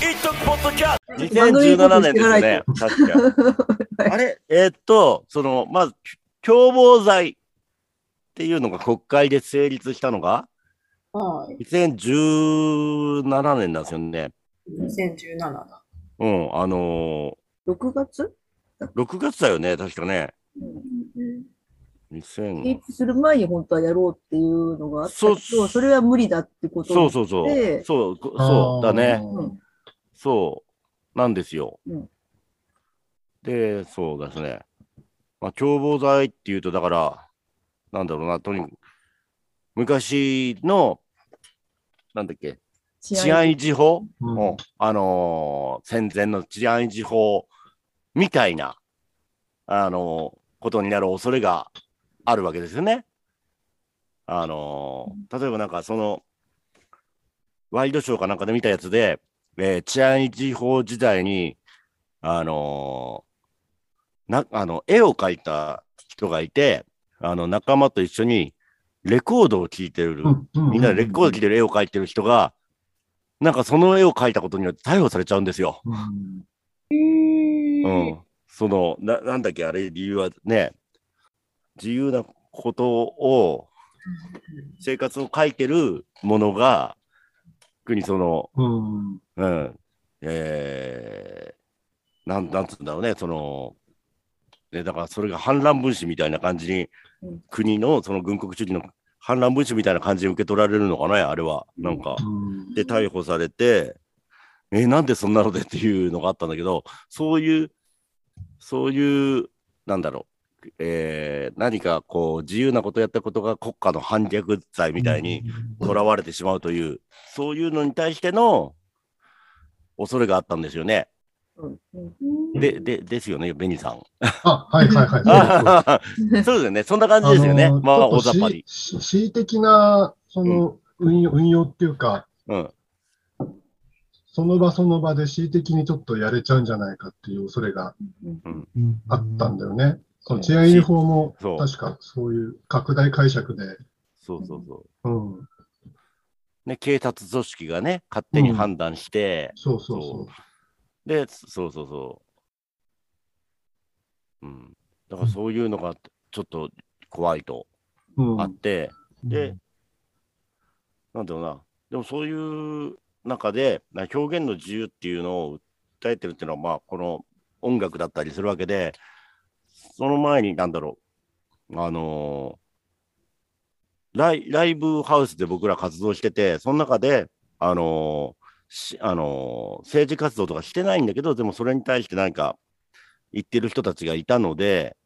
一徳ポッドキャスト2017年ですね。確か。あれ？えーっと、その、まず、共謀罪っていうのが国会で成立したのが、はい。2017年なんですよね。2017だ。うん、あの6月？ー、6月だよね、確かね。成2000、立する前に本当はやろうっていうのがあったけそうど、それは無理だってことそうそうそう。でそう、こそうだね。うんそう、なんですよ。うんで、そうですね。まあ、共謀罪っていうと、だから、なんだろうな、とにかく、昔の、なんだっけ、治安維持法、うんうんあのー戦前の治安維持法みたいな、あのーことになる恐れがあるわけですよね。あのー例えばなんかその、ワイドショーかなんかで見たやつで、えー治安維持法時代に、あのーな、あの、絵を描いた人がいて、あの、仲間と一緒にレコードを聴いてる、みんなでレコード聴いてる絵を描いてる人が、なんかその絵を描いたことによって逮捕されちゃうんですよ。うんうん。その、な、なんだっけ、あれ、理由はね、自由なことを、生活を書いてるものが、特にその、うんうん、えー、なん、なんつうんだろうね、その、ね、だからそれが反乱分子みたいな感じにうん、国のその軍国主義の反乱分子みたいな感じで受け取られるのかな、あれは。なんか。うんで逮捕されて、えなんでそんなのでっていうのがあったんだけど、そういう、そういう、なんだろう、えー何かこう、自由なことやったことが国家の反逆罪みたいに囚われてしまうという、そういうのに対しての恐れがあったんですよね。うんうんで、で、ですよね、ベニさん。あ、はいはいはい。そうです よね、そんな感じですよね。のまあ、ちょっと大雑把に。し恣意的な、その、運用、運用っていうか、うん。その場その場で恣意的にちょっとやれちゃうんじゃないかっていう恐れがあったんだよね。治安維持法も確かそういう拡大解釈で、そうそうそう。うん、ね、警察組織がね、勝手に判断して、そうそうそで、そうそうそう。うん。だからそういうのがちょっと怖いとう。うんあって、うんで、なんだろうな。でもそういう中で、な表現の自由っていうのを訴えてるっていうのは、まあ、この音楽だったりするわけで、その前に、なんだろう。あのーライ、ライブハウスで僕ら活動してて、その中で、あのーあのー政治活動とかしてないんだけど、でもそれに対して何か言ってる人たちがいたので、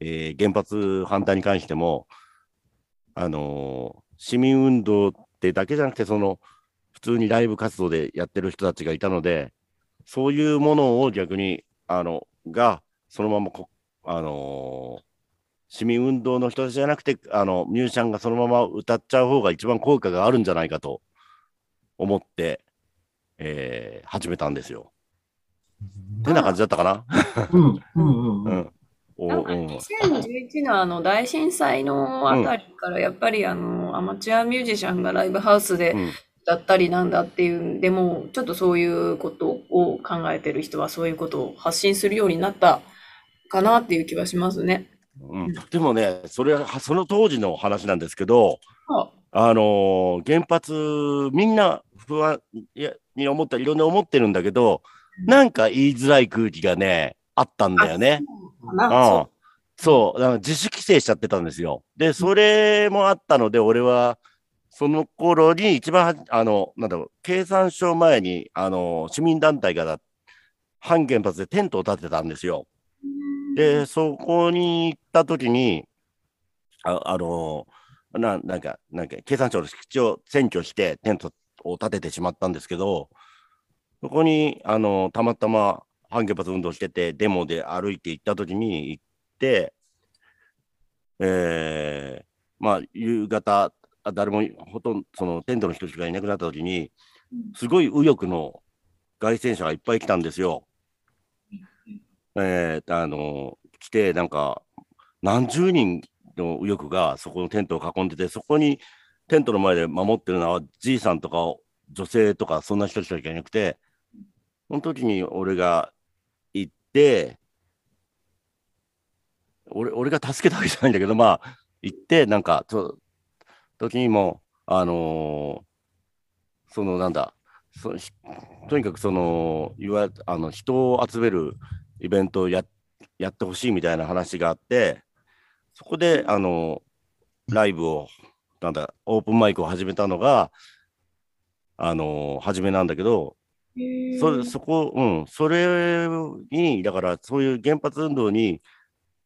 え原発反対に関しても、あの市民運動ってだけじゃなくて、その、普通にライブ活動でやってる人たちがいたので、そういうものを逆に、あの、が、そのままこ、あのー市民運動の人たちじゃなくて、あの、ミュージシャンがそのまま歌っちゃう方が一番効果があるんじゃないかと思って、えー始めたんですよ。ってな感じだったかな。うん、うん、うん。うん。おなんかうん。2011のあの大震災のあたりからやっぱりあのアマチュアミュージシャンがライブハウスでうんだったりなんだっていうんでもちょっとそういうことを考えてる人はそういうことを発信するようになったかなっていう気はしますね。うん、でもね、それはその当時の話なんですけど、ああのー原発、みんな不安に思ったり、いろんな思ってるんだけど、なんか言いづらい空気がね、あったんだよね。かなうん、そう、だから自主規制しちゃってたんですよ。で、それもあったので、俺は、その頃に一番は、あの、なんだろう、経産省前に、あの、市民団体がだ反原発でテントを建てたんですよ。で、そこに行った時に、ああの、ななんか、なんか、経産省の敷地を占拠してテントを建ててしまったんですけど、そこに、あの、たまたま反原発運動してて、デモで歩いて行った時に行って、えー、まあ、夕方、あ誰も、ほとんど、そのテントの人しかいなくなった時に、すごい右翼の外戦車がいっぱい来たんですよ。えー、あの、来て、なんか、何十人の右翼がそこのテントを囲んでて、そこにテントの前で守ってるのは、じいさんとか女性とか、そんな人しかいなくて、その時に俺が行って、俺俺が助けたわけじゃないんだけど、まあ、行って、なんか、そ時にも、あのーそのなんだ、そとにかくその、いわあの人を集めるイベントをややってほしいみたいな話があって、そこで、あのライブを、なんだ、オープンマイクを始めたのが、あの初めなんだけど、そそこ、うん、それに、だからそういう原発運動に、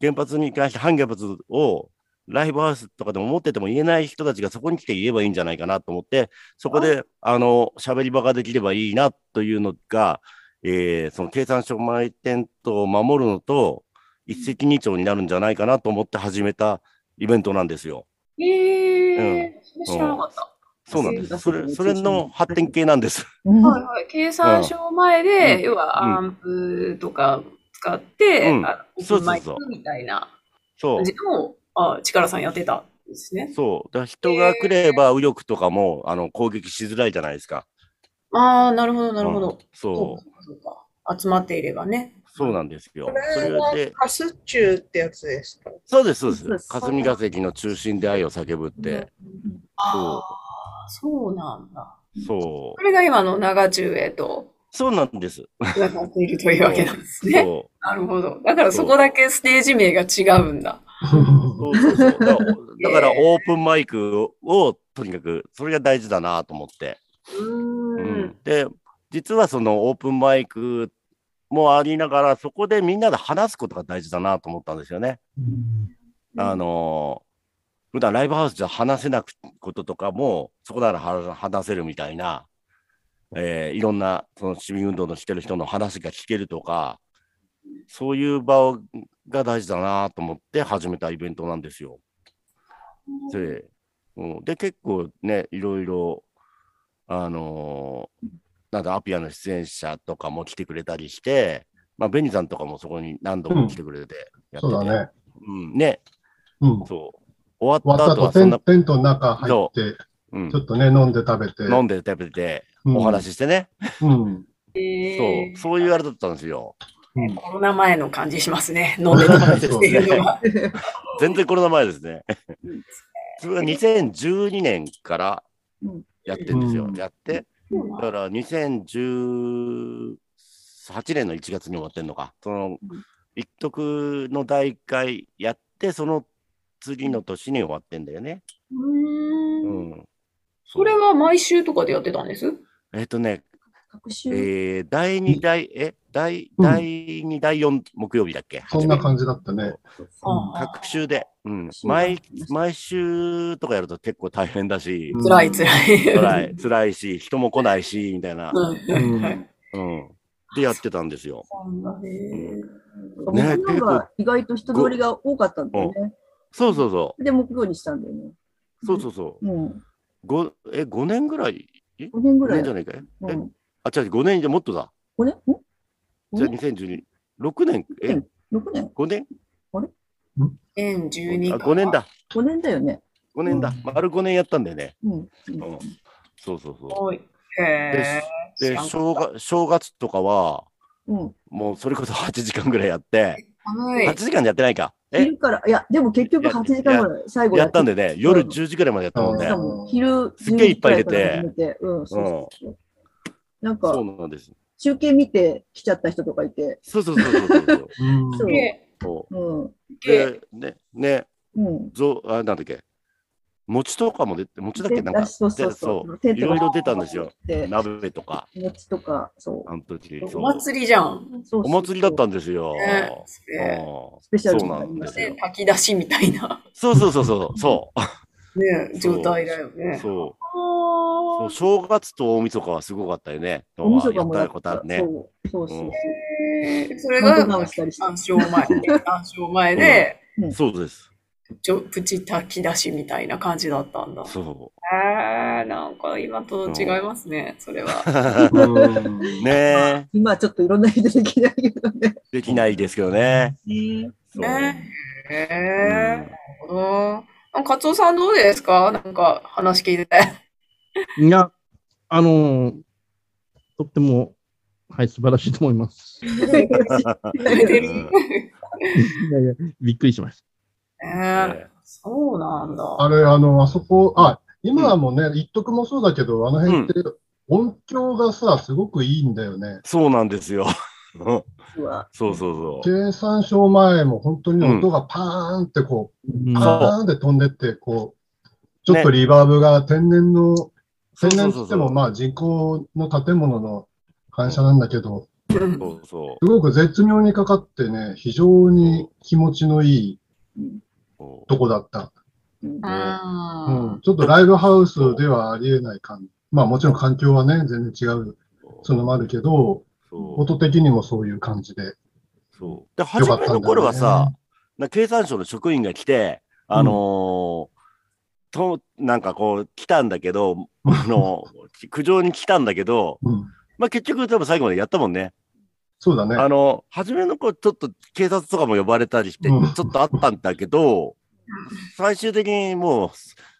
原発に関して反原発をライブハウスとかでも持ってても言えない人たちがそこに来て言えばいいんじゃないかなと思って、そこで、あの、喋り場ができればいいなというのが、えーその経産省前テントを守るのと、一石二鳥になるんじゃないかなと思って始めたイベントなんですよ。えー、知らなかった。そうなんです。それ、それの発展系なんです。うんはいはい。計算書前で、うん要はアンプとか使って、うんあそうそうそうみたいなそう感。じの、あ、力さんやってたんですね。そう。だ人が来れば右翼とかも、あの、攻撃しづらいじゃないですか。ああ、なるほど、なるほど。うんそう。かそうか。集まっていればね。そうなんですよこ。それで、カスチューってやつですか？そうです、そうで。すす霞が関の中心で愛を叫ぶって。ああ、そうなんだ。そこれが今の長中へとう。そうなんです。つながっているというわけなんですね。そなるほど。だからそこだけステージ名が違うんだ。う。そうそうそう。だから、だからオープンマイクを、とにかく、それが大事だなと思って。うんん。で、実はそのオープンマイクもありながら、そこでみんなで話すことが大事だなと思ったんですよね。あのー普段ライブハウスじゃ話せなくこととかも、そこなら話話せるみたいな、えーいろんなその市民運動のしてる人の話が聞けるとか、そういう場をが大事だなと思って始めたイベントなんですよ。で、うん、で結構ね、いろいろ、あのーなんだ、アピアの出演者とかも来てくれたりして、まあ、ベニさんとかもそこに何度も来てくれてやってて、そうだね。うん、ね、うん。そう。終終わった後はそんな後テン、テントの中入って、うんちょっとね、飲んで食べて。飲んで食べて、うんお話ししてね、うん。えそう、そういうあれだったんですよ。うん コロナ前の感じしますね。飲んで食べてっていうのは。全然コロナ前ですねうん。それが2012年からうんやってるんですよ。うんやって、だから2018年の1月に終わってんのか。その、一徳の第1回やって、その次の年に終わってんだよね。うん。ん。それは毎週とかでやってたんです？えっ、とね、えー、第2、第、え、第、うん第2、第4木曜日だっけ？そんな感じだったね。あ各週で、うん、毎毎週とかやると結構大変だし、うん辛い辛い。辛い、辛いし、人も来ないし、みたいな、はいはいはい。うん。でやってたんですよ。そうなんだね木ね曜が意外と人通りが多かったんだよね。そうそうそで、木曜にしたんだよね。う。そうそうそう。うん。ごえ、5年ぐらい？え5年ぐ ?5 らい。年じゃないかい、えうん。あ、違う、5年じゃもっとだ。5年？ん？じゃあ5 2012、6年え？年 ?6 年 ?5 年2012あ、か。5年だ。?5 年だよね。5年だ。丸5年やったんだよね。うん。うん。そうそうそう。で、知らんかった正月正月とかは、うん。もうそれこそ8時間ぐらいやって、はい8。時間でやってないか。え？昼から、いや、でも結局や8時間ぐらい、最後やったんで。でね、夜10時ぐらいまでやったもんねしか。も昼すっげえいっぱい入れて10時くらいから始めて。うん、そうそうそう。なんかそ、うなんです。中継見て来ちゃった人とかいて。そうそうそうそうそう。うんそうで、そううん。で、ね、ね、うん。ぞあ、なんだっけ、餅とかも出て、餅だっけ、なんか、でそうそうそう。いろいろ出たんですよ。で、鍋とか、餅とか、そあの時、そうお祭りじゃん。う。そうお祭りだったんんですよ。スペシャルそうなんですよで、。炊き出しみたいな、そうそうそうそう、そね、状態だよう、ね。そう。あそう正月と大晦日はすごかったよね。お味噌がもやったことあるね。そうそうそううんーそれが、カウントダウンしたりして暗証前、暗証前で、そうです。ちょプチ炊き出しみたいな感じだったんだ。そえー、なんか今と違いますね、それは。ね今はちょっといろんな人できないけどね。え、できないですけどね。ねねへえなるほど。あカツオさんどうですか？なんか話聞いてて。いや、あのーとってもはい、素晴らしいと思います。いやいや、びっくりしましえー、そうなんだ。あれ、あの、あそこ、あ、今はもうね、一徳もそうだけど、あの辺って音響がさ、すごくいいんだよね。そうなんですよ。うんうわそうそうそう。計算書前も本当に音がパーンってこう、た。うんパーンって飛んでって、こう、ちょっとリバーブが天然の、そう天然。って言ってもまあ人工の建物の反射なんだけど、そうそすごく絶妙にかかってね、非常に気持ちのいいう。とこだった。うんちょっとライブハウスではありえない感まあもちろん環境はね、全然違う、そのもあるけど、音的にもそういう感じで。そう。で、初めの頃はさ、な経産省の職員が来て、あのーと、なんかこう、来たんだけど、あの、苦情に来たんだけど、うん、まあ結局多分最後までやったもんね。そうだね。あの、初めの頃ちょっと警察とかも呼ばれたりして、うんちょっとあったんだけど、最終的にもう、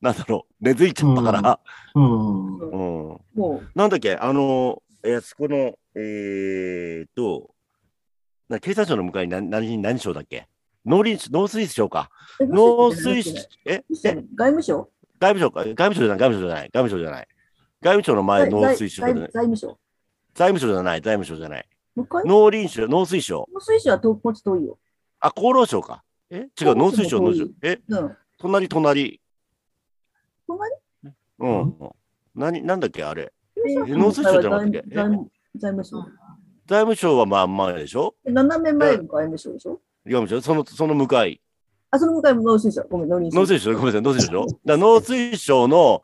なんだろう、根付いちゃったから、うん。うん。もなんだっけ、あの、えーそこの、えーっと、な経産省の向かいに何何何省だっけ？農林、農水省か。農水省、え外務省？外務省か外務省じゃない、外務省じゃない、外務省じゃない。外務省の前、農水省財じゃない財務省財務省じゃない、財務省じゃない。農林省、農水省。農水省は遠く遠いよ。あ、厚労省か。え？違う、農水省、農水省。え？うん。隣、隣。隣？うん。何、なんだっけ、あれ？え農水省じゃなかったっけ財務財務省。財務省はまあ前でしょ？斜め前が外務省でしょ？外務省、その、その向かい。あ、その向かいも農水省。ごめん、農林農水省、ごめんなさい、農水省でしょ？だ農水省の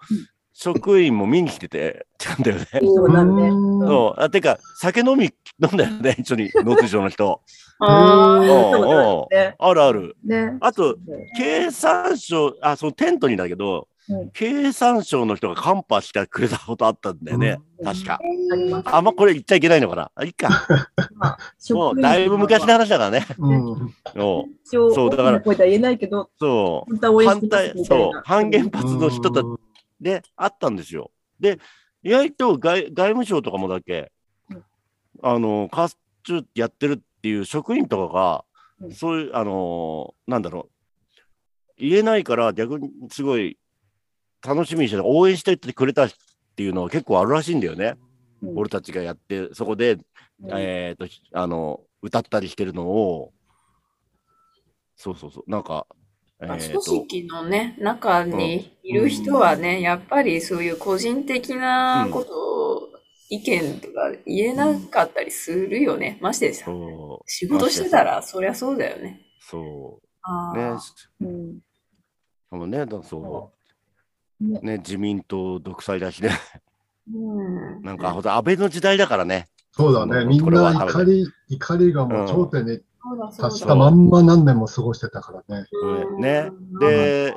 職員も見に来てて、ちゃんだよね。そうなんそう。あ、てか、酒飲み、飲んだよね、一緒に、農水省の人。あうん。ーうんね。あるある。ね。あと、経産省、あ、そのテントにだけど、うん経産省の人がカンパしてくれたことあったんだよね、うん確か。あんまこれ言っちゃいけないのかなあ、いいか。まあ、もうだいぶ昔の話だからね。うん。そうだからそう。反対。そう。反原発の人たちであったんですよ。で、意外と外外務省とかもだけうん、あの、カスチュやってるっていう職員とかがう、んそういう、あのーなんだろう、言えないから逆にすごい楽しみにしてた応援してってくれたっていうのは結構あるらしいんだよね。うん。俺たちがやって、そこで、うん。えっ、と、あの、歌ったりしてるのを、そうそうそう、なんか、えまあ組織のね、中にいる人はね、やっぱりそういう個人的なことを、意見とか言えなかったりするよね。ましてさ、仕事してたら、そりゃそうだよね。そう、ね、うん。でもね、だそねう、ね、自民党独裁だしね、うん。なんか、ほんと安倍の時代だからね、そうだね。みんこれはな怒り、怒りがもう頂点に達しだたまんま何年も過ごしてたからね。うんね、で、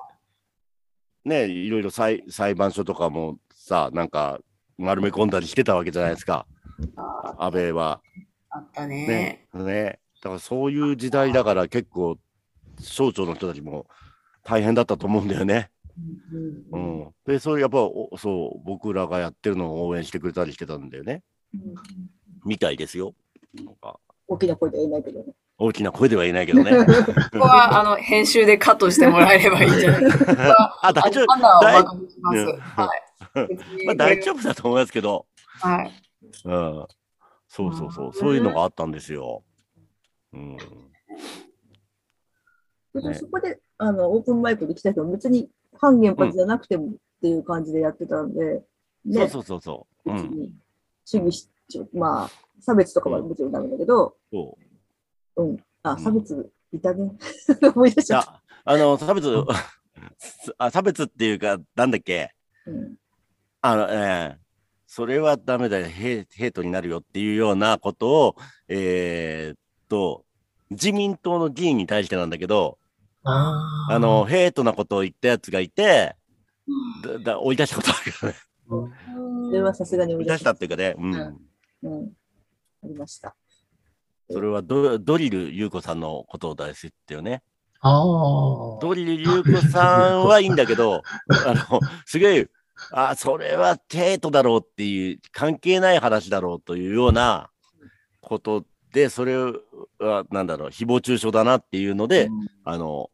ね、いろいろ裁裁判所とかもさ、なんか、丸め込んだりしてたわけじゃないですか、あ安倍は。あったねね。、ね。だからそういう時代だから結構、省庁の人たちも大変だったと思うんだよね。ううんん。で、それやっぱ、おそう、僕らがやってるのを応援してくれたりしてたんだよね。うんみたいですよ。なんか大きな声では言えないけどね。大きな声では言えないけどね。ここは、あの、編集でカットしてもらえればいいんじゃない？ですか。あ、大丈夫。大はい。まあ、大丈夫だと思いますけど。はい。うん。そうそうそう。うんそういうのがあったんですよ。うん。ねそこで、あの、オープンマイクで来た人も別に反原発じゃなくてもっていう感じでやってたんで、ね、そうそうそうそう。主義主張、まあ、差別とかはもちろんダメだけど、そう。うん。あ、うん差別いたね。思い出しいちゃった。や、あの、差別、あ差別っていうか、なんだっけ？うんあの、ええそれはダメだよ、ヘイヘイトになるよっていうようなことを、えーっと、自民党の議員に対してなんだけど、ああの、ヘイトなことを言ったやつがいて、だだ追い出したことあるけどね。それはさすがに追い出したっていうかね、うん。うん。ありました。それはドドリル優子さんのことを大事ってよね。あドリル優子さんはいいんだけど、あの、すげえ、あ、それはヘイトだろうっていう、関係ない話だろうというようなことで、それは、なんだろう、誹謗中傷だなっていうので、あの、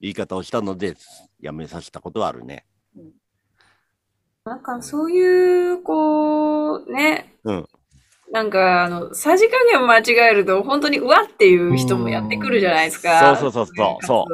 言い方をしたので、やめさせたことはあるね。なんかそういう、こう、ね、うん。なんか、あの、さじ加減を間違えると、本当にうわっていう人もやってくるじゃないですか。そうそうそうそうそ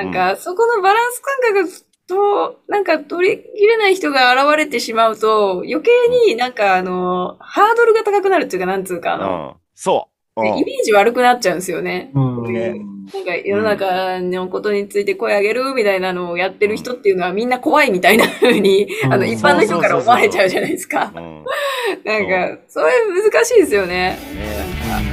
う。なんか、そこのバランス感覚と、なんか取り切れない人が現れてしまうと、余計になんかあの、ハードルが高くなるっていうか、なんつうか、あうん、の、うん。そう。うんイメージ悪くなっちゃうんですよね。うんねなんか世の中のことについて声上げるみたいなのをやってる人っていうのはみんな怖いみたいな風に、うんあの、一般の人から思われちゃうじゃないですか。うん。なんか、それ難しいですよね。ね